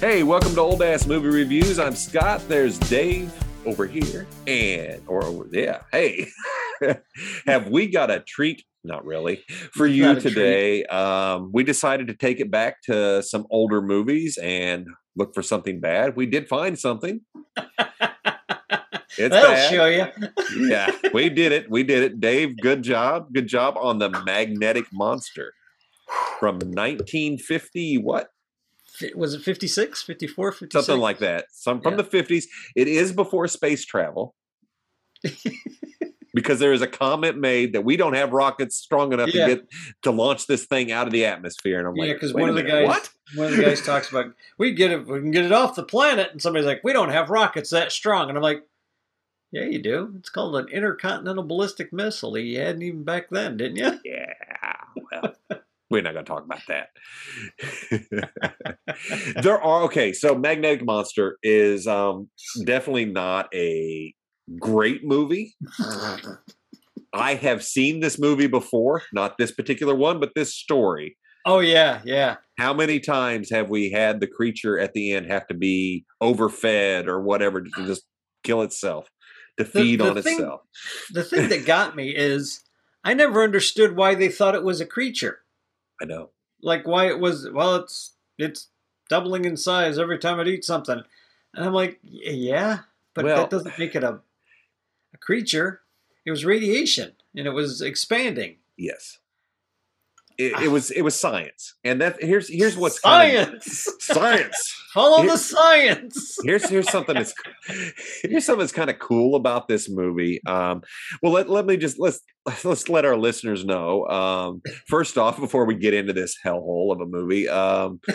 Hey, welcome to Old Ass Movie Reviews. I'm Scott. There's Dave over here. And, or, or yeah, hey, have we got a treat? Not really. For you today, um, we decided to take it back to some older movies and look for something bad. We did find something. It's That'll bad. show you. yeah, we did it. We did it. Dave, good job. Good job on the magnetic monster from 1950. What? Was it 56, 54, 56? Something like that. Some from Yeah. the 50s. It is before space travel. because there is a comment made that we don't have rockets strong enough Yeah. to get to launch this thing out of the atmosphere. And I'm like, Yeah, like, because one of the minute, guys, what? one of the guys talks about we get it, we can get it off the planet, and somebody's like, we don't have rockets that strong, and I'm like, yeah, you do. It's called an intercontinental ballistic missile. You hadn't even back then, didn't you? Yeah. Well, we're not going to talk about that. there are okay. So, Magnetic Monster is um, definitely not a great movie. I have seen this movie before, not this particular one, but this story. Oh yeah, yeah. How many times have we had the creature at the end have to be overfed or whatever to just kill itself, to feed the on thing- itself? The thing that got me is I never understood why they thought it was a creature. I know. Like why it was. Well, it's it's doubling in size every time it eats something, and I'm like, yeah, but Well- that doesn't make it a a creature. It was radiation, and it was expanding. Yes. It, it was it was science, and that here's here's what's science. science. Follow Here- the science. Here's here's something that's here's something that's kind of cool about this movie. Um, well, let, let me just let's let's let our listeners know. Um, first off, before we get into this hellhole of a movie, um,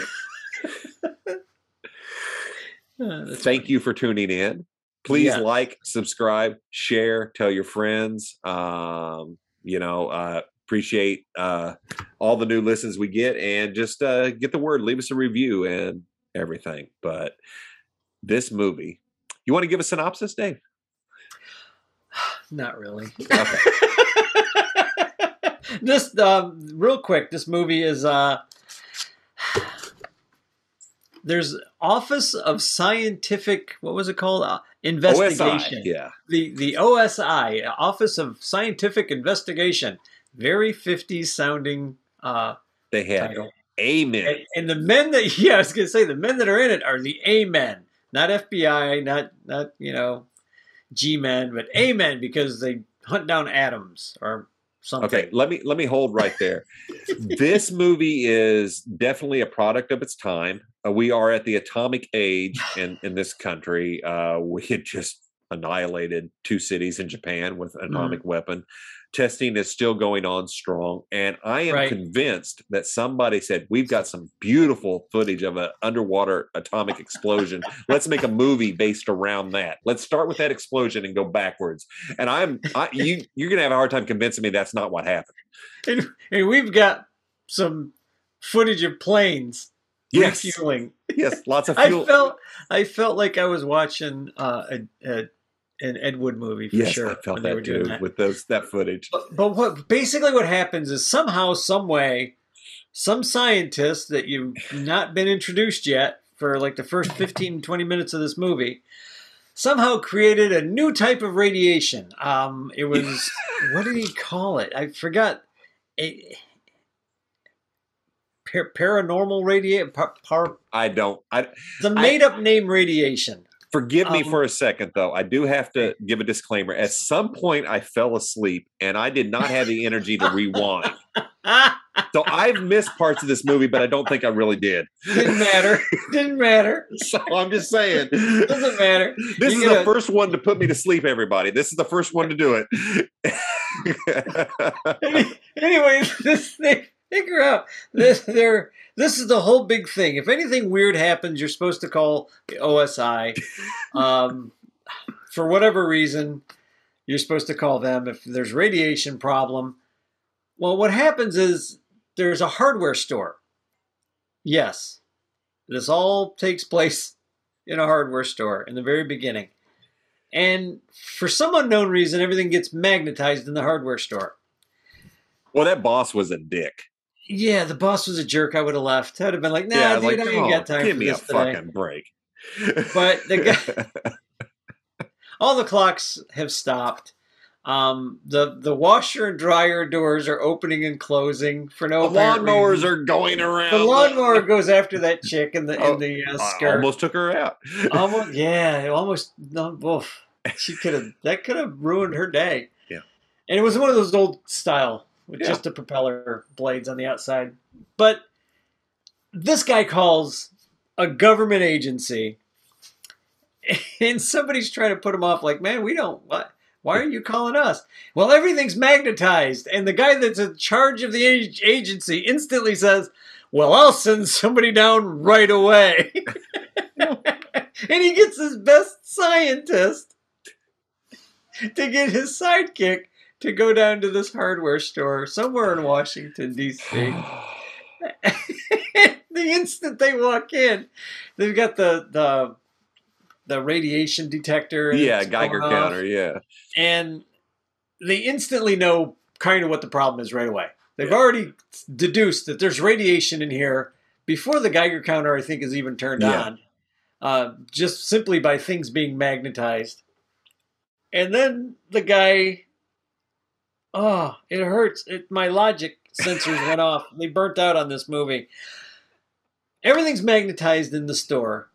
Uh, thank you for tuning in. Please Yeah. like, subscribe, share, tell your friends. Um, you know, uh, appreciate uh, all the new listens we get, and just uh, get the word. Leave us a review and everything. But this movie, you want to give a synopsis, Dave? Not really. Okay. Just um, real quick, this movie is uh, there's Office of Scientific. What was it called? Uh, investigation. OSI, yeah. The the OSI Office of Scientific Investigation. Very 50s sounding uh, They had title. Amen. And, and the men that yeah, I was gonna say the men that are in it are the Amen, not FBI, not not you know G men, but Amen because they hunt down atoms or something. Okay, let me let me hold right there. this movie is definitely a product of its time. Uh, we are at the atomic age in in this country. Uh, we had just annihilated two cities in Japan with an atomic Mm-hmm. weapon. Testing is still going on strong, and I am Right. convinced that somebody said we've got some beautiful footage of an underwater atomic explosion. Let's make a movie based around that. Let's start with that explosion and go backwards. And I'm I, you you're gonna have a hard time convincing me that's not what happened. And, and we've got some footage of planes Yes, refueling. yes, lots of I felt I felt like I was watching uh, a, a an Ed Wood movie for yes, sure. I felt when they were that too that. with those that footage. But, but what basically what happens is somehow, some way, some scientist that you've not been introduced yet for like the first 15, 20 minutes of this movie somehow created a new type of radiation. Um, it was what did he call it? I forgot. A, par- paranormal radiation. Par, par, I don't. I the made up name radiation. Forgive me Um, for a second though. I do have to give a disclaimer. At some point, I fell asleep and I did not have the energy to rewind. So I've missed parts of this movie, but I don't think I really did. didn't matter. Didn't matter. So I'm just saying. Doesn't matter. This You is the a- first one to put me to sleep, everybody. This is the first one to do it. Any- anyway, this thing, figure out this. There, this is the whole big thing. If anything weird happens, you're supposed to call the OSI. Um, for whatever reason, you're supposed to call them if there's radiation problem. Well, what happens is there's a hardware store. Yes, this all takes place in a hardware store in the very beginning. And for some unknown reason, everything gets magnetized in the hardware store. well, that boss was a dick. Yeah, the boss was a jerk. I would have left. I'd have been like, nah, yeah, dude, like, I ain't oh, got time give me a today. fucking break. But the guy, All the clocks have stopped. Um, the the washer and dryer doors are opening and closing for no the lawnmowers reason. are going around. The lawnmower goes after that chick in the Oh, in the uh, I skirt. almost took her out. Almost, yeah, almost. No, oof. She could have. That could have ruined her day. Yeah. and it was one of those old style with Yeah. just the propeller blades on the outside. But this guy calls a government agency, and somebody's trying to put him off. Like, man, we don't. What? Why are you calling us? Well, everything's magnetized, and the guy that's in charge of the agency instantly says, "Well, I'll send somebody down right away." and he gets his best scientist to get his sidekick to go down to this hardware store somewhere in Washington D.C. the instant they walk in, they've got the the the radiation detector. and yeah, Geiger going off, counter. Yeah, and they instantly know kind of what the problem is right away. They've Yeah. already deduced that there's radiation in here before the Geiger counter, I think, is even turned Yeah. on, uh, just simply by things being magnetized. And then the guy, oh, it hurts. It, my logic sensors went off. They burnt out on this movie. Everything's magnetized in the store.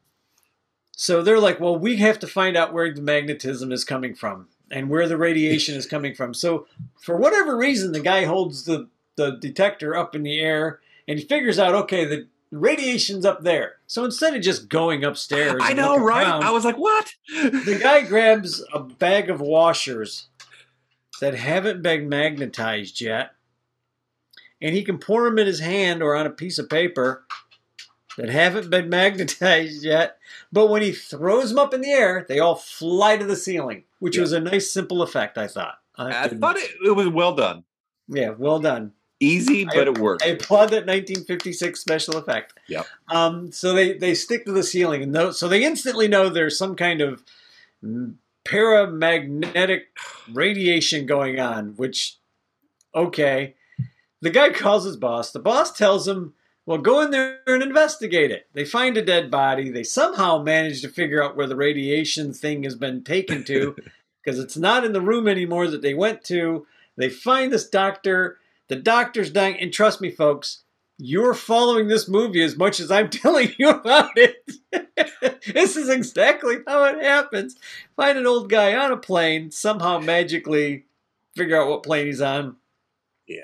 So they're like, well, we have to find out where the magnetism is coming from and where the radiation is coming from. So for whatever reason, the guy holds the, the detector up in the air and he figures out, okay, the radiation's up there. So instead of just going upstairs, I know, right? around, I was like, what? the guy grabs a bag of washers that haven't been magnetized yet, and he can pour them in his hand or on a piece of paper that haven't been magnetized yet. But when he throws them up in the air, they all fly to the ceiling, which Yeah. was a nice, simple effect. I thought. I thought it, it was well done. Yeah, well done. Easy, I- but it worked. I applaud that 1956 special effect. Yep. Um, so they, they stick to the ceiling, and so they instantly know there's some kind of mm, paramagnetic radiation going on. Which, okay, the guy calls his boss. The boss tells him, "Well, go in there and investigate it." They find a dead body. They somehow manage to figure out where the radiation thing has been taken to, because it's not in the room anymore that they went to. They find this doctor. The doctor's dying. And trust me, folks, you're following this movie as much as I'm telling you about it. this is exactly how it happens. Find an old guy on a plane, somehow magically figure out what plane he's on. Yeah.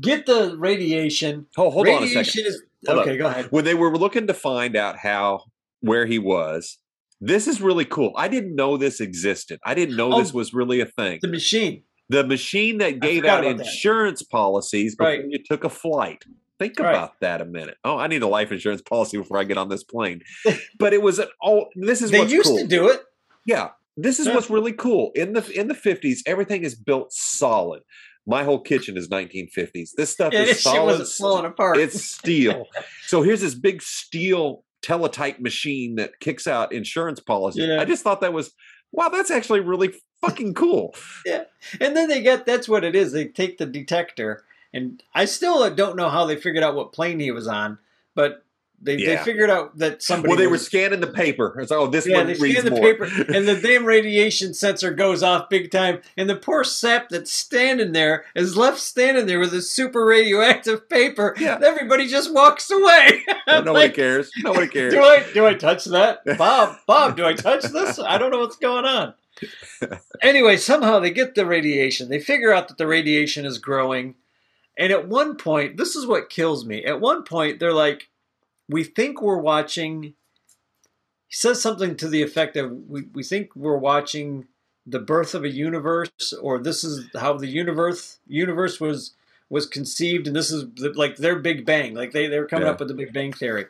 Get the radiation. oh, hold on a radiation second. is okay. on. Go ahead. When they were looking to find out how where he was, this is really cool. I didn't know this existed. I didn't know this Oh. was really a thing. The machine. The machine that gave out about that. insurance policies before Right. you took a flight. Think Right. about that a minute. Oh, I need a life insurance policy before I get on this plane. but it was an oh, this is They used cool. to do it. Yeah, this is Yeah. what's really cool. In the in the fifties, everything is built solid. My whole kitchen is 1950s. This stuff Yeah, is this solid. wasn't falling apart. It's steel. so here's this big steel teletype machine that kicks out insurance policies. Yeah. I just thought that was wow. That's actually really fucking cool. Yeah, and then they get that's what it is. They take the detector, and I still don't know how they figured out what plane he was on, but they, they figured out that somebody. well, they were scanning the paper. It's like, oh, this Yeah, one they reads the more. paper, and the damn radiation sensor goes off big time, and the poor sap that's standing there is left standing there with this super radioactive paper. Yeah. and everybody just walks away. I'm Nobody like, cares. Nobody cares. do I do I touch that, Bob? Bob, do I touch this? I don't know what's going on. Anyway, somehow they get the radiation. They figure out that the radiation is growing, and at one point, this is what kills me. At one point, they're like, "We think we're watching." He says something to the effect of, "We we think we're watching the birth of a universe, or this is how the universe universe was." Was conceived, and this is the, like their Big Bang. Like they, they were coming Yeah. up with the Big Bang Theory.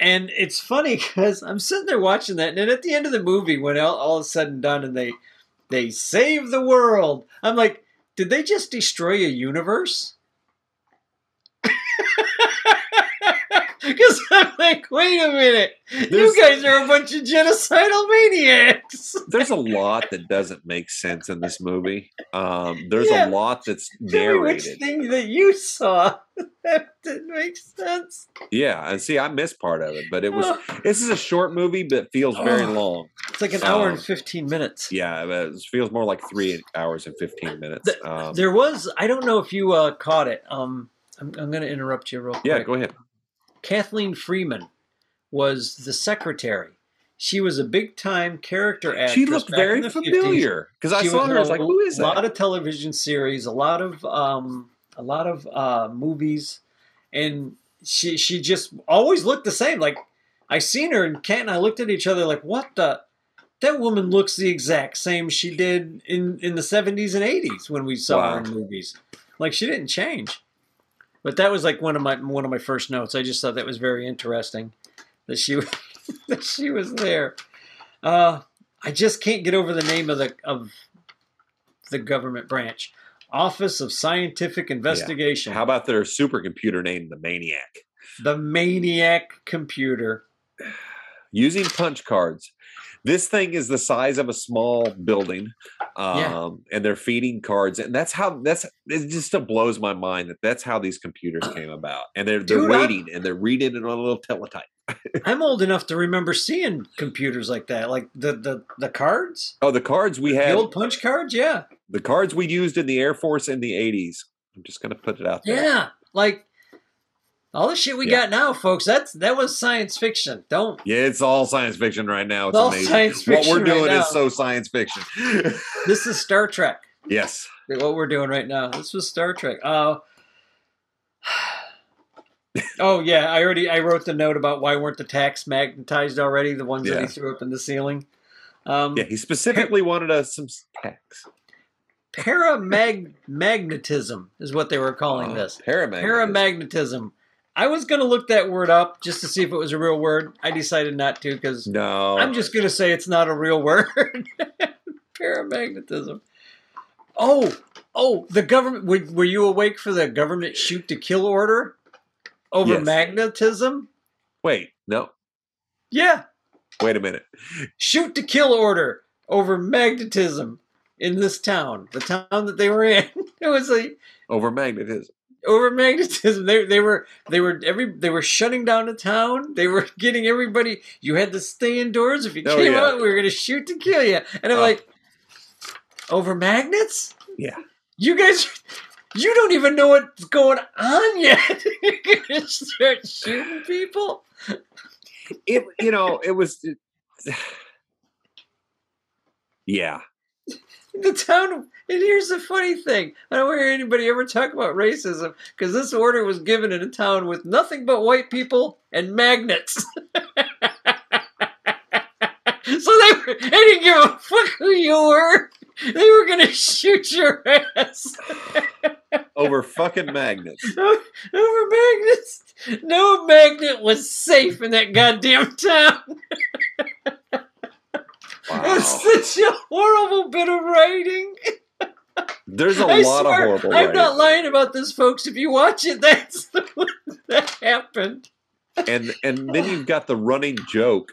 And it's funny because I'm sitting there watching that, and then at the end of the movie, when all, all is said and done, and they they save the world, I'm like, did they just destroy a universe? Because I'm like, wait a minute, There's- you guys are a bunch of genocidal maniacs. There's a lot that doesn't make sense in this movie. Um, there's Yeah. a lot that's Tell me which thing that you saw that didn't make sense. Yeah, and see, I missed part of it, but it was. Oh, This is a short movie, but feels very Oh. long. it's like an hour Um, and fifteen minutes. Yeah, it feels more like three hours and fifteen minutes. The- Um, There was, I don't know if you uh, caught it. Um, I'm, I'm going to interrupt you real quick. yeah, go ahead. Kathleen Freeman was the secretary. She was a big time character actress. She looked very familiar because I She saw her. I was like, "Who is that?" A lot of television series, a lot of um, a lot of uh, movies, and she she just always looked the same. Like I seen her and Kat and I looked at each other like, what the. That woman looks the exact same she did in, in the 70s and 80s when we saw her in movies. Like she didn't change. But that was like one of my one of my first notes. I just thought that was very interesting that she was- that she was there. Uh, I just can't get over the name of the of the government branch, Office of Scientific Investigation, How about their supercomputer named the Maniac? the Maniac Computer. Using punch cards. This thing is the size of a small building, um, Yeah. and they're feeding cards, and that's how that's it. Just still blows my mind that that's how these computers came about, and they're they're Dude, waiting and they're reading it on a little teletype. I'm old enough to remember seeing computers like that, like the the, the cards, Oh, the cards we the had, the old punch cards. Yeah, the cards we used in the Air Force in the '80s. I'm just gonna put it out there. yeah, like all the shit we Yeah. got now, folks. That's that was science fiction. Don't Yeah, it's all science fiction right now. It's It's all amazing. science what we're doing now. is so science fiction. this is Star Trek. yes. what we're doing right now. This was Star Trek. Uh, oh yeah, I already I wrote the note about why weren't the tacks magnetized already? The ones that Yeah. he threw up in the ceiling. Um, Yeah, he specifically wanted us some tax. Paramagnetism is what they were calling Oh, this. Paramagnetism. Paramagnetism. I was gonna look that word up just to see if it was a real word. I decided not to because No. I'm just gonna say it's not a real word. Paramagnetism. Oh, oh, the government. Were, were you awake for the government shoot to kill order over Yes. magnetism? Wait, no. Yeah, Wait a minute. shoot to kill order over magnetism in this town, the town that they were in. It was like Over magnetism. Over magnetism. They they were they were every they were shutting down the town. They were getting everybody. You had to stay indoors. If you Oh, came yeah. out, we were going to shoot to kill you. And I'm Oh. like, over magnets? Yeah. You guys, you don't even know what's going on yet. You're to start shooting people. It you know, it was it- Yeah. The town, and here's the funny thing: I don't hear anybody ever talk about racism because this order was given in a town with nothing but white people and magnets. so they, were, they didn't give a fuck who you were. They were gonna shoot your ass Over fucking magnets. over magnets. No magnet was safe in that goddamn town. Wow. It's such a horrible bit of writing. There's a I lot swear, of horrible I'm writing. not lying about this, folks. If you watch it, that's what that happened. and and then you've got the running joke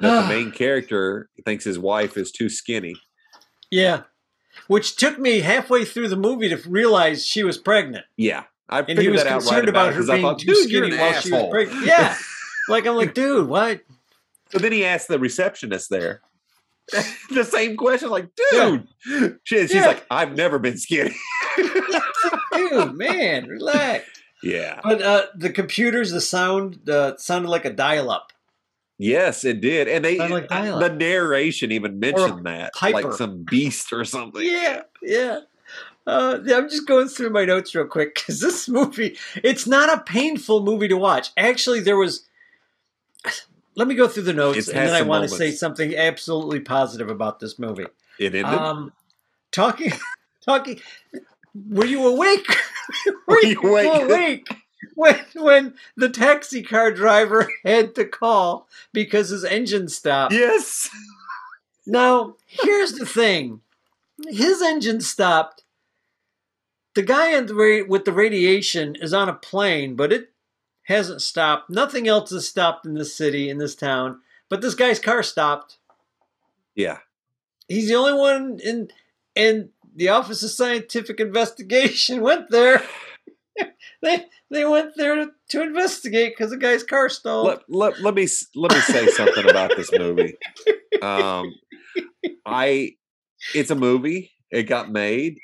that the main character thinks his wife is too skinny. Yeah. Which took me halfway through the movie to realize she was pregnant. Yeah. I And he figured was that out concerned right about about her being thought, too skinny while she was asshole. pregnant. Yeah. Like, I'm like, dude, what? So then he asked the receptionist there the same question, like, dude. She, she's Yeah. like, I've never been skinny. Dude, man, relax. yeah. But uh, the computers, the sound uh, sounded like a dial up. Yes, it did. And they like the narration even mentioned that. Like some beast or something. Yeah, yeah. Uh, yeah, I'm just going through my notes real quick because this movie, it's not a painful movie to watch. Actually, there was. Let me go through the notes, and then I want to say something absolutely positive about this movie. It ended. Um, talking, talking. Were you awake? Were you awake? awake when when the taxi car driver had to call because his engine stopped? yes. Now, here's the thing. His engine stopped. The guy the with the radiation is on a plane, but it hasn't stopped. Nothing else has stopped in this city, in this town. But this guy's car stopped. Yeah. He's the only one in, and the Office of Scientific Investigation went there. they they went there to, to investigate because the guy's car stalled. Let, let, let me let me say something about this movie. Um, I it's a movie. It got made,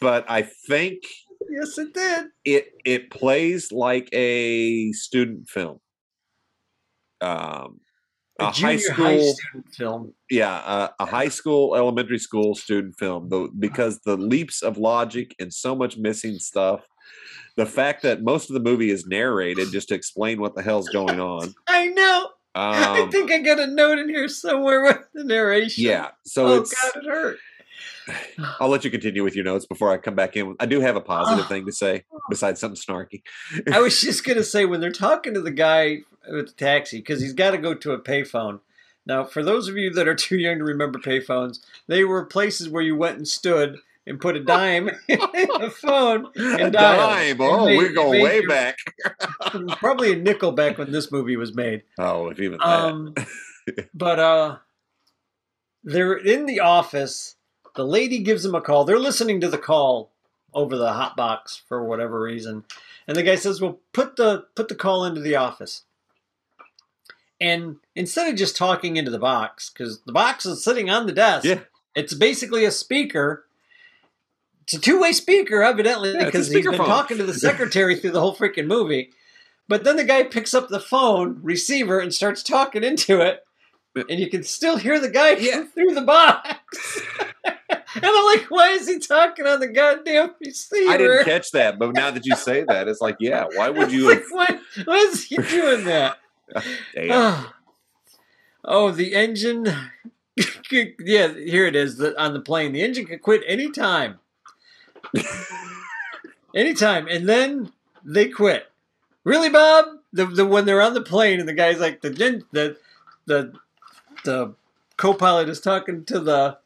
but I think yes, it did. it it plays like a student film. Um, A, a high junior high school, student film. yeah, a, a high school, elementary school student film. Though because the leaps of logic and so much missing stuff. The fact that most of the movie is narrated just to explain what the hell's going on. I know. I Um, think I got a note in here somewhere with the narration. yeah, so oh it's. God, it hurt. I'll let you continue with your notes before I come back in. I do have a positive thing to say besides something snarky. I was just gonna say when they're talking to the guy with the taxi because he's got to go to a payphone. Now, for those of you that are too young to remember payphones, they were places where you went and stood and put a dime in the phone and dial. dime. Oh, they- we're they going made way your- back. Probably a nickel back when this movie was made. Oh, if even that. Um, but uh, they're in the office. The lady gives them a call. They're listening to the call over the hot box for whatever reason, and the guy says, "Well, put the put the call into the office." And instead of just talking into the box, because the box is sitting on the desk, Yeah. it's basically a speaker. It's a two way speaker, evidently, Yeah, because he's been speakerphone. talking to the secretary through the whole freaking movie. But then the guy picks up the phone receiver and starts talking into it, and you can still hear the guy Yeah. through the box. and I'm like, why is he talking on the goddamn receiver? I didn't catch that, but now that you say that, it's like, yeah, why would you have? Like, why, why is he doing that? Oh, oh, the engine. yeah, here it is the, on the plane. The engine can quit anytime. anytime. And then they quit. Really, Bob? The, the when they're on the plane and the guy's like the the the the co-pilot is talking to the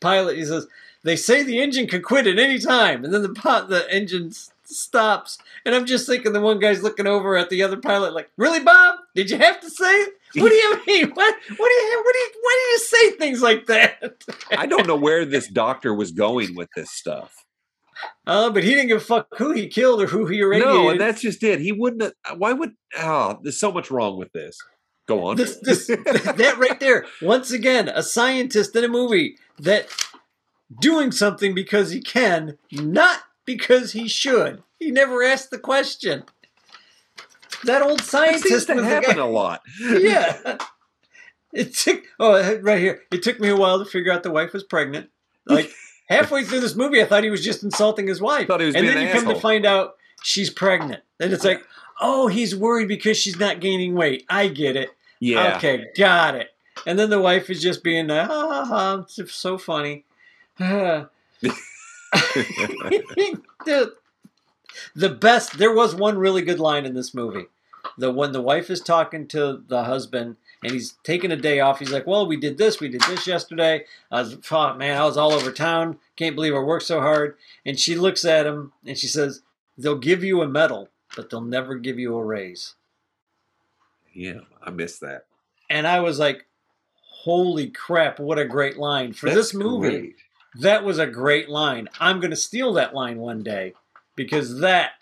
pilot. He says they say the engine can quit at any time, and then the pot the engine stops. And I'm just thinking the one guy's looking over at the other pilot like, "Really, Bob? Did you have to say it? What do you mean? What? What do you? What do you? Why do you say things like that?" I don't know where this doctor was going with this stuff. Uh, but he didn't give a fuck who he killed or who he irradiated. No, and that's just it. He wouldn't. Have, why would? Oh, there's so much wrong with this. Go on. this, this, that right there. Once again, a scientist in a movie that doing something because he can, not because he should. He never asked the question. That old It seems scientist to was happen a lot. yeah. It took oh uh, right here. It took me a while to figure out the wife was pregnant. Like halfway through this movie, I thought he was just insulting his wife. Thought he was and being then you an come to find out she's pregnant. And it's like, oh, he's worried because she's not gaining weight. I get it. Yeah. Okay, got it. And then the wife is just being ah, ha, it's so funny. the, the best, there was one really good line in this movie. The when the wife is talking to the husband and he's taking a day off, he's like, Well, we did this, we did this yesterday. I was, oh, man, I was all over town. Can't believe I worked so hard. And she looks at him and she says, They'll give you a medal, but they'll never give you a raise. Yeah, I missed that. And I was like, Holy crap, what a great line. For That's this movie, great. that was a great line. I'm going to steal that line one day because that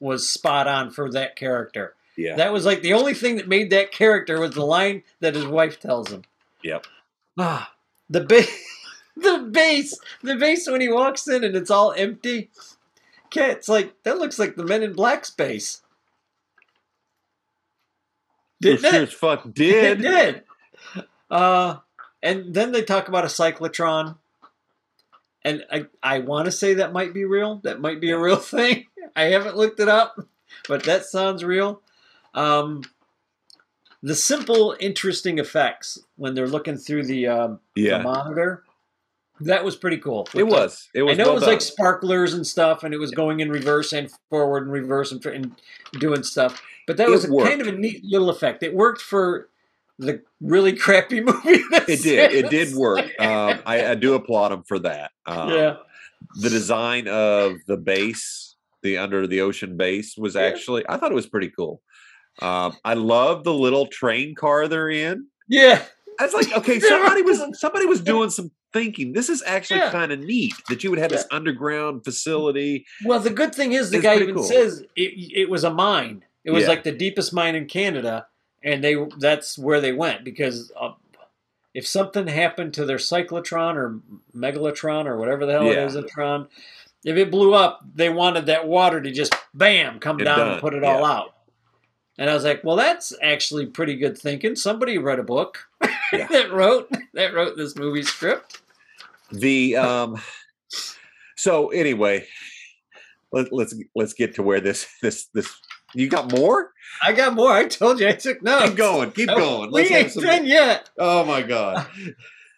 was spot on for that character. Yeah. That was like the only thing that made that character was the line that his wife tells him. Yep. Ah, the base, the base, the base when he walks in and it's all empty. Okay, it's like that looks like the Men in Black space. It Didn't sure as fuck It did. did. Uh, and then they talk about a cyclotron. And I, I want to say that might be real. That might be a real thing. I haven't looked it up, but that sounds real. Um, the simple, interesting effects when they're looking through the, um, the Yeah. monitor, that was pretty cool. It was. It was. I know well it was done. like sparklers and stuff, and it was going in reverse and forward and reverse and, and doing stuff. But that It was a, kind of a neat little effect. It worked for the really crappy movie. It did. It did work. Um, I, I do applaud him for that. Um, yeah, The design of the base the under the ocean base was Yeah. actually I thought it was pretty cool. Um, I love the little train car they're in. Yeah, I was like, okay, somebody was somebody was doing some thinking. This is actually Yeah. kind of neat that you would have this underground facility. Well, the good thing is the It's guy even cool. says it, it was a mine. It was Yeah. like the deepest mine in Canada, and they that's where they went because uh, if something happened to their cyclotron or megalotron or whatever the hell Yeah. it is, a tron, if it blew up, they wanted that water to just bam come It down done, and put it yeah. all out. And I was like, well, that's actually pretty good thinking. Somebody read a book Yeah. that wrote that wrote this movie script. The um so anyway, let, let's let's get to where this this this you got more? I got more. I told you I took notes. Keep going, keep going. We Let's have ain't some- done yet. Oh my god.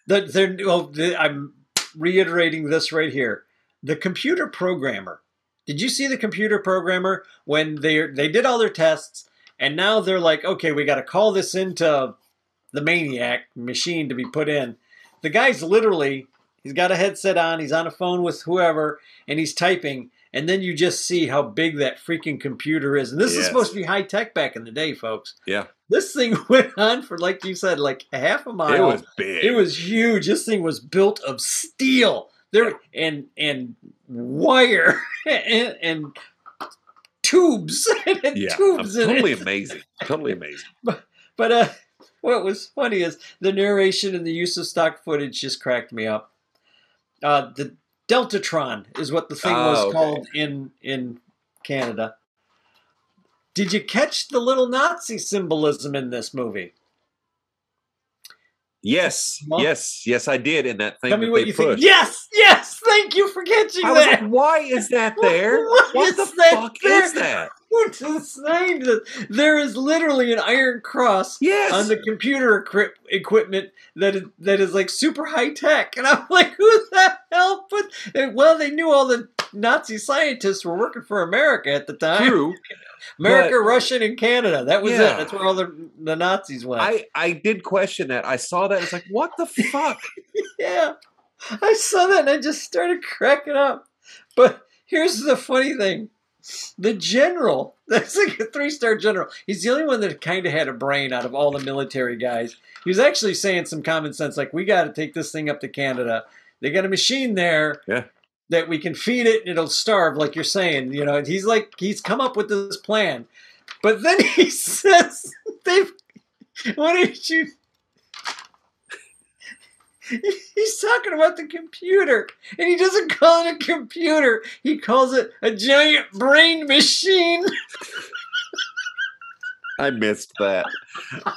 The, they're, well, I'm reiterating this right here. The computer programmer. Did you see the computer programmer when they they did all their tests and now they're like, okay, we got to call this into the maniac machine to be put in. The guy's literally he's got a headset on, he's on a phone with whoever, and he's typing. And then you just see how big that freaking computer is. And this is supposed to be high tech back in the day, folks. Yeah. This thing went on for, like you said, like a half a mile. It was big. It was huge. This thing was built of steel. There and and wire and, and tubes. Had yeah, tubes totally amazing. Totally amazing. But uh, what was funny is the narration and the use of stock footage just cracked me up. Uh, the Deltatron is what the thing was Oh, okay. called in in Canada. Did you catch the little Nazi symbolism in this movie? Yes, yes, yes, I did in that thing Tell me what you pushed. think. Yes, yes. Thank you for catching I was that. like, why is that there? What what is the that fuck there? is that? Who designed this? There is literally an iron cross Yes. on the computer equip- equipment that is, that is like super high tech, and I'm like, who the hell put? and, Well, they knew all the Nazi scientists were working for America at the time. True. America, but- Russia, and Canada. That was Yeah. it. That's where all the the Nazis went. I I did question that. I saw that. It's like, what the fuck? yeah, I saw that and I just started cracking up. But here's the funny thing. The general, that's like a three star general. He's the only one that kind of had a brain out of all the military guys. He was actually saying some common sense, like, we got to take this thing up to Canada. They got a machine there Yeah. that we can feed it and it'll starve, like you're saying. You know, and he's like, he's come up with this plan. But then he says, they've, what did you, He's talking about the computer, and he doesn't call it a computer. He calls it a giant brain machine. I missed that.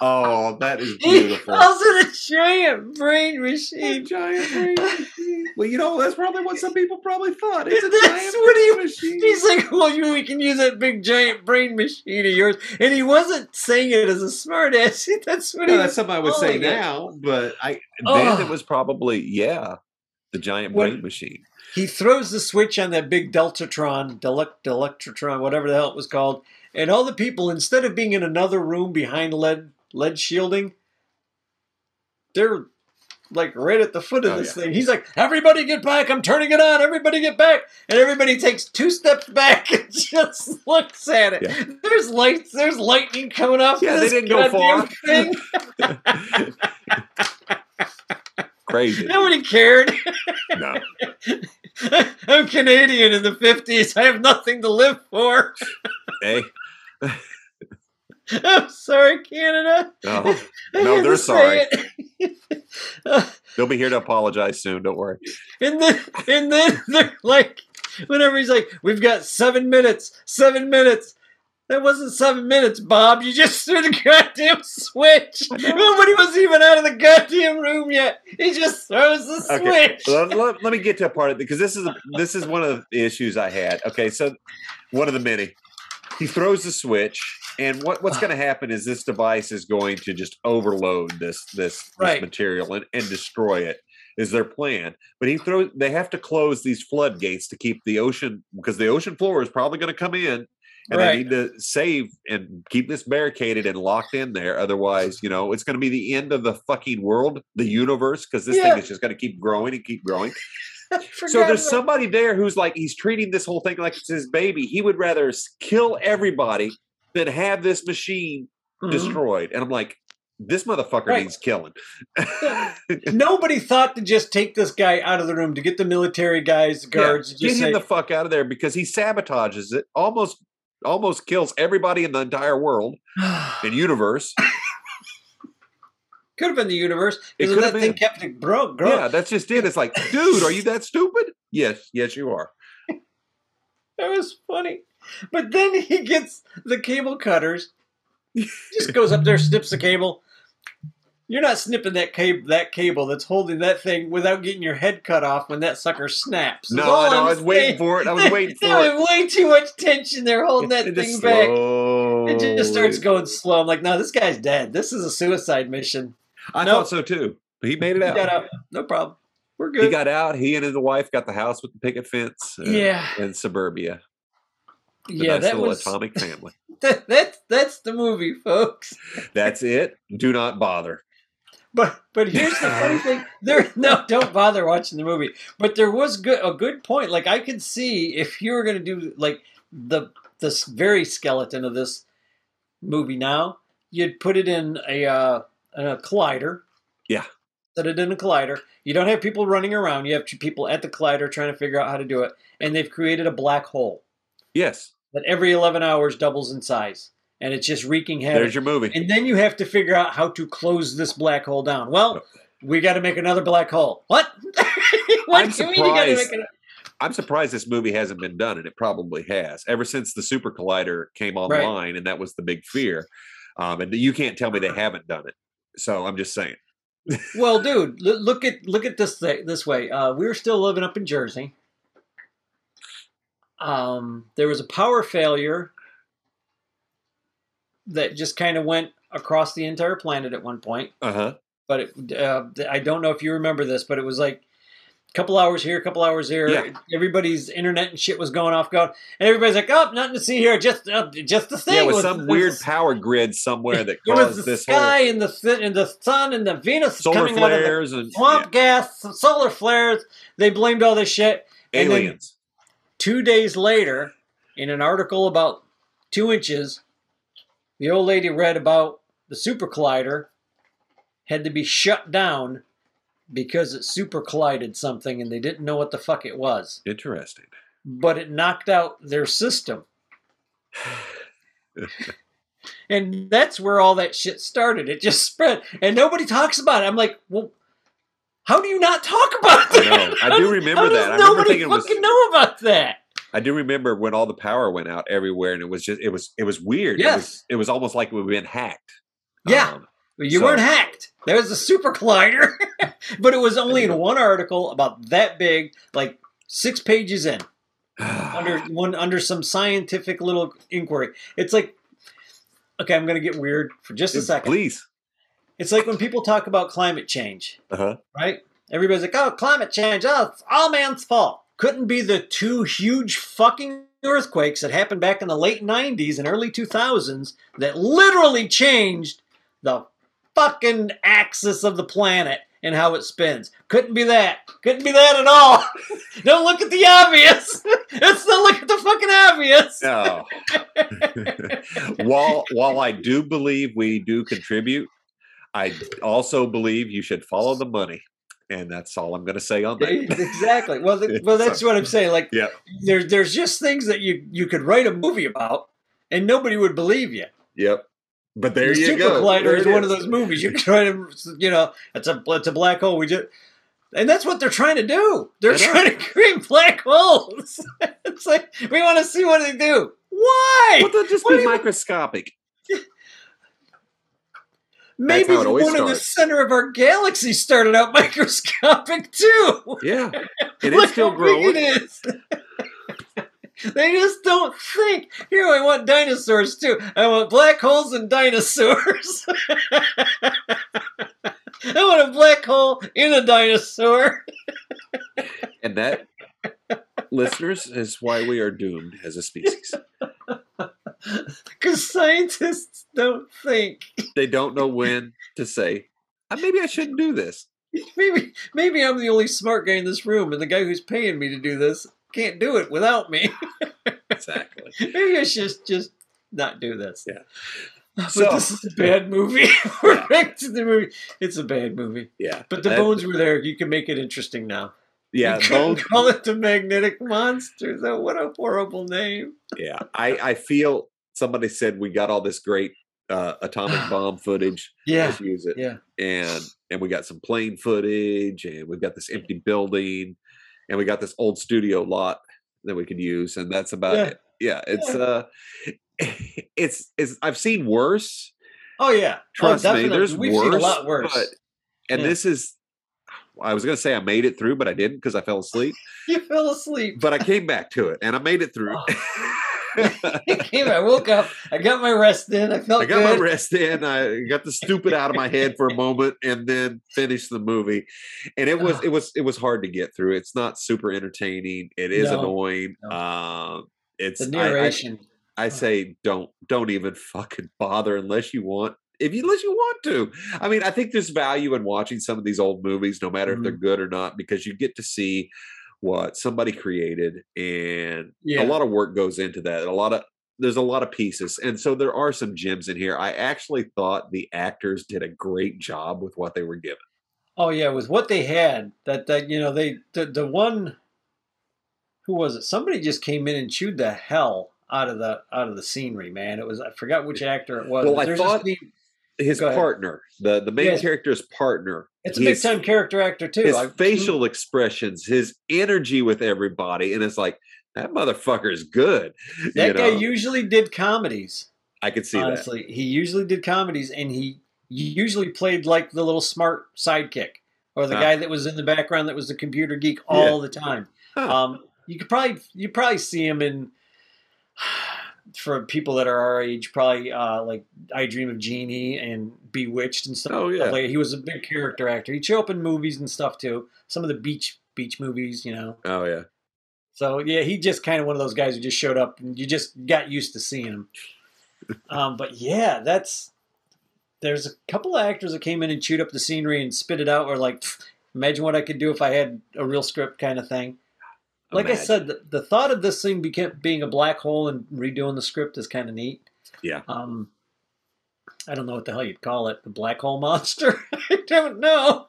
Oh, that is He beautiful. calls it a giant brain A machine. giant brain machine. Well, you know, that's probably what some people probably thought. It's a That's giant what he- brain machine. He's like, well, you, we can use that big giant brain machine of yours. And he wasn't saying it as a smartass. That's what No, he that's something I would say it. now, but I Oh. then it was probably yeah, the giant brain machine. He throws the switch on that big Deltatron, Delect, Delectratron, whatever the hell it was called, and all the people, instead of being in another room behind lead lead shielding, they're like right at the foot of Oh, this yeah. thing. He's like, "Everybody get back! I'm turning it on! Everybody get back!" And everybody takes two steps back and just looks at it. Yeah. There's lights. There's lightning coming off. Yeah, they didn't go far. Thing. Crazy. Nobody cared. No. I'm Canadian in the 50s. I have nothing to live for. Hey. I'm sorry, Canada. No. No, they're sorry. They'll be here to apologize soon. Don't worry. and then, and then they're like, whenever he's like, "We've got seven minutes, seven minutes." That wasn't seven minutes, Bob. You just threw the goddamn switch. Nobody was even out of the goddamn room yet. He just throws the Okay. switch. let, let- let me get to a part of it because this is this is one of the issues I had. Okay, so one of the many. He throws the switch, and what, what's going to happen is this device is going to just overload this this, this material and, and destroy it. Is their plan? But he throws. They have to close these floodgates to keep the ocean because the ocean floor is probably going to come in, and Right. they need to save and keep this barricaded and locked in there. Otherwise, you know, it's going to be the end of the fucking world, the universe, because this Yeah. thing is just going to keep growing and keep growing. So there's somebody there who's like he's treating this whole thing like it's his baby. He would rather kill everybody than have this machine Mhm. destroyed. And I'm like, this motherfucker Right. needs killing. Nobody thought to just take this guy out of the room to get the military guys, the guards, Yeah, get him the fuck out of there because he sabotages it. Almost, almost kills everybody in the entire world and universe. could have been the universe. It could that have thing kept it broke. Grow. Yeah, that's just it. It's like, dude, are you that stupid? Yes, yes, you are. That was funny. But then he gets the cable cutters, just goes up there, snips the cable. You're not snipping that cable that cable that's holding that thing without getting your head cut off when that sucker snaps. No, I know. I'm was waiting for it. I was waiting for There it. was way too much tension there holding that thing back. It just starts going slow. I'm like, no, this guy's dead. This is a suicide mission. I Nope. thought so too. He made it He out. got out. No problem. We're good. He got out. He and his wife got the house with the picket fence. uh, Yeah. in suburbia. The yeah, nice that little was atomic family. that, that's that's the movie, folks. That's it. Do not bother. But but here's the funny thing. There no, don't bother watching the movie. But there was good a good point. Like I could see if you were gonna do like the this very skeleton of this movie now, you'd put it in a uh in a collider. Yeah. Set it in a collider. You don't have people running around. You have people at the collider trying to figure out how to do it. And they've created a black hole Yes, that every eleven hours doubles in size. And it's just wreaking havoc. there's your movie. And then you have to figure out how to close this black hole down. Well, we got to make another black hole. What? what I'm do you mean you got to surprised. I'm surprised this movie hasn't been done, and it probably has. Ever since the Super Collider came online, and that was the big fear. Um, and you can't tell me they haven't done it. So I'm just saying. Well, dude, look at look at this thing, this way. Uh, we were still living up in Jersey. Um, there was a power failure that just kind of went across the entire planet at one point. Uh huh. but it, uh, I don't know if you remember this, but it was like a couple hours here, a couple hours here. Yeah. Everybody's internet and shit was going off, going, and everybody's like, "Oh, nothing to see here, just uh, just the thing." Yeah, it was some weird power grid somewhere that caused the this sky whole and the and the sun and the Venus solar coming out of the flares and swamp gas, solar flares. They blamed all this shit. yeah, aliens. Two days later, in an article about two inches, the old lady read about the super collider had to be shut down because it super collided something and they didn't know what the fuck it was. Interesting. But it knocked out their system. And that's where all that shit started. It just spread. And nobody talks about it. I'm like, well, how do you not talk about I that? know. I do remember how does that. I remember Nobody thinking it was- fucking know about that. I do remember when all the power went out everywhere, and it was just it was it was weird. It Yes. was, it was almost like we've been hacked. Yeah. Um, You So- weren't hacked. There was a super collider, but it was only in one article about that big, like six pages in, under one under some scientific little inquiry. It's like, okay, I'm going to get weird for just a second. Please. It's like when people talk about climate change, Uh huh. right? Everybody's like, "Oh, climate change! Oh, it's all man's fault." Couldn't be the two huge fucking earthquakes that happened back in the late '90s and early 2000s that literally changed the fucking axis of the planet and how it spins. Couldn't be that. Couldn't be that at all. Don't look at the obvious. Let's not look at the fucking obvious. No. while while I do believe we do contribute, I also believe you should follow the money, and that's all I'm going to say on that. exactly. Well, th- well, that's what I'm saying. Like, Yeah. there's there's just things that you you could write a movie about, and nobody would believe you. Yep. But there the you Super go. Collider is, it one of those movies you try to, you know, it's a it's a black hole. We just. And that's what they're trying to do. They're trying to create black holes. it's like we want to see what they do. Why? Well, they'll just What be do you- microscopic. Maybe the one in the center of our galaxy started out microscopic too. Yeah. it is still growing. it is. they just don't think. Here, I want dinosaurs too. I want black holes and dinosaurs. I want a black hole in a dinosaur. And that, listeners, is why we are doomed as a species. Because scientists don't think. They don't know when to say, "Uh, maybe I shouldn't do this. maybe maybe I'm the only smart guy in this room, and the guy who's paying me to do this can't do it without me. exactly. maybe I should just just not do this. Yeah. But So- this is a bad movie. We're back to the movie. It's a bad movie. Yeah. But the That- bones were there. You can make it interesting now. Yeah. couldn't call it the magnetic monster. Though. What a horrible name. Yeah. I, I feel somebody said we got all this great uh, atomic bomb footage. Yeah. Let's use it. Yeah. And and we got some plane footage and we've got this empty building and we got this old studio lot that we could use. And that's about Yeah. it. Yeah. It's Yeah. uh it's it's I've seen worse. Oh yeah. Trust oh, me, there's We've worse. seen a lot worse. But, and Yeah. this is I was gonna say I made it through, but I didn't because I fell asleep. You fell asleep. But I came back to it and I made it through. I came. I woke up. I got my rest in. I felt I got good. my rest in. I got the stupid out of my head for a moment, and then finished the movie. And it was Ah. it was it was hard to get through. It's not super entertaining. It is No, annoying. no. Um, it's the I- I- narration. I, say don't don't even fucking bother unless you want. If you unless you want to, I mean, I think there's value in watching some of these old movies, no matter if they're Mm-hmm. good or not, because you get to see what somebody created, and Yeah. a lot of work goes into that. A lot of there's a lot of pieces, and so there are some gems in here. I actually thought the actors did a great job with what they were given. Oh yeah, with what they had, that that you know they the the one. Who was it? Somebody just came in and chewed the hell out of the out of the scenery, man. It was I forgot which actor it was. Well, I there's thought thing- His partner, the the main Yes. character's partner, it's a big time character actor too. his I- facial expressions, his energy with everybody, and it's like that motherfucker is good. that you guy know? usually did comedies. I could see that. honestly, he usually did comedies, and he usually played like the little smart sidekick or the Ah. guy that was in the background that was the computer geek Yeah. all the time. Huh. Um, you could probably you probably see him in for people that are our age, probably uh, like I Dream of Jeannie and Bewitched and stuff. Oh, yeah. Like he was a big character actor. He'd show up in movies and stuff too. Some of the beach beach movies, you know. oh yeah, So yeah, he just kind of one of those guys who just showed up and you just got used to seeing him. um, but yeah, that's there's a couple of actors that came in and chewed up the scenery and spit it out. Or like, imagine what I could do if I had a real script kind of thing. Like I said, the, the thought of this thing became, being a black hole and redoing the script is kind of neat. Yeah. Um, I don't know what the hell you'd call it. The black hole monster. I don't know.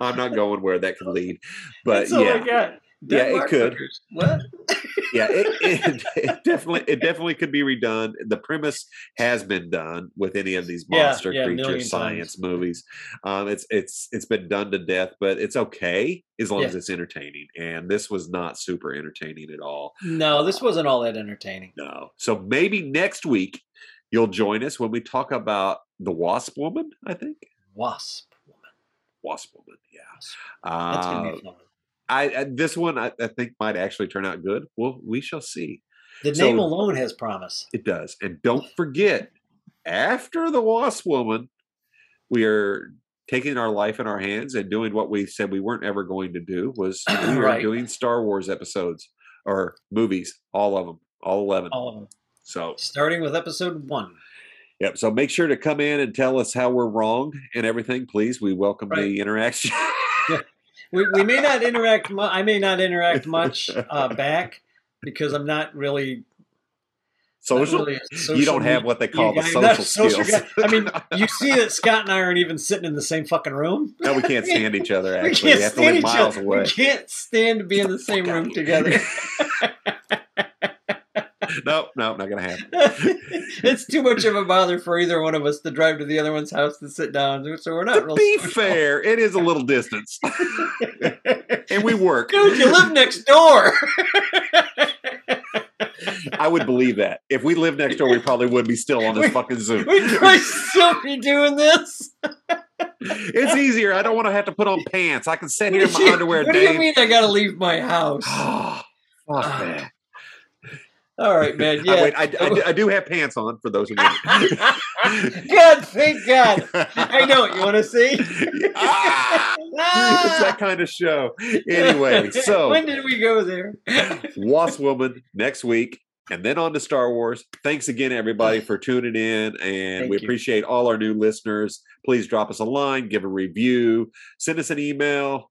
I'm not going where that could lead, but That's yeah, Yeah, it could. What? yeah, it, it, it definitely it definitely could be redone. The premise has been done with any of these monster yeah, a creature science movies. Um, it's it's it's been done to death, but it's okay as long Yeah. as it's entertaining. And this was not super entertaining at all. No, this wasn't all that entertaining. No. So maybe next week you'll join us when we talk about the Wasp Woman. I think Wasp woman. Wasp Woman. Yeah. That's gonna Uh, be fun. I, I this one I, I think might actually turn out good. Well, we shall see. The so- name alone has promise. It does. And don't forget, after the Wasp Woman, we are taking our life in our hands and doing what we said we weren't ever going to do was we are Right. doing Star Wars episodes or movies, all of them, all 11. All of them. So, Starting with episode one. yep. So make sure to come in and tell us how we're wrong and everything, please. We welcome Right. the interaction. We, we may not interact. Mu- I may not interact much uh, back because I'm not really. social. really a you don't have what they call the guy. Social social skills. guy. I mean, you see that Scott and I aren't even sitting in the same fucking room. no, we can't stand each other. Actually, can't we have to stand live each miles other. away. We can't stand to be in the same room together. no, no, not gonna happen. it's too much of a bother for either one of us to drive to the other one's house to sit down. So we're not to be social. fair, it is a little distance, and we work. Dude, you live next door. I would believe that if we lived next door, we probably would be still on this We- fucking Zoom. We'd probably still be doing this. It's easier. I don't want to have to put on pants. I can sit here in my underwear, what do you mean I gotta leave my house? Oh, fuck Ah, that. All right, man. I, Yeah. wait, I, I do- I do have pants on for those of you. God, thank God. I know. You want to see? Ah! it's that kind of show. Anyway, so when did we go there? Wasp Woman next week. and then on to Star Wars. Thanks again, everybody, for tuning in, and Thank we you. appreciate all our new listeners. Please drop us a line, give a review, send us an email,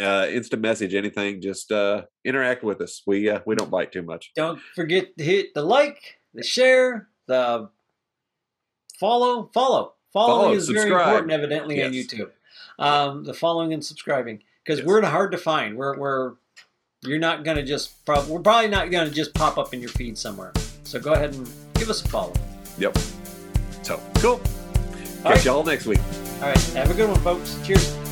uh, instant message, anything. Just uh, interact with us. We uh, we don't bite too much. Don't forget to hit the like, the share, the follow. Follow. Following Follow, is very important, evidently, on YouTube. Um, the following and subscribing because Yes. we're hard to find. We're we're you're not gonna just prob- we're probably not gonna just pop up in your feed somewhere. So go ahead and give us a follow. Yep. So cool. All Catch right. y'all next week. All right, have a good one, folks. Cheers.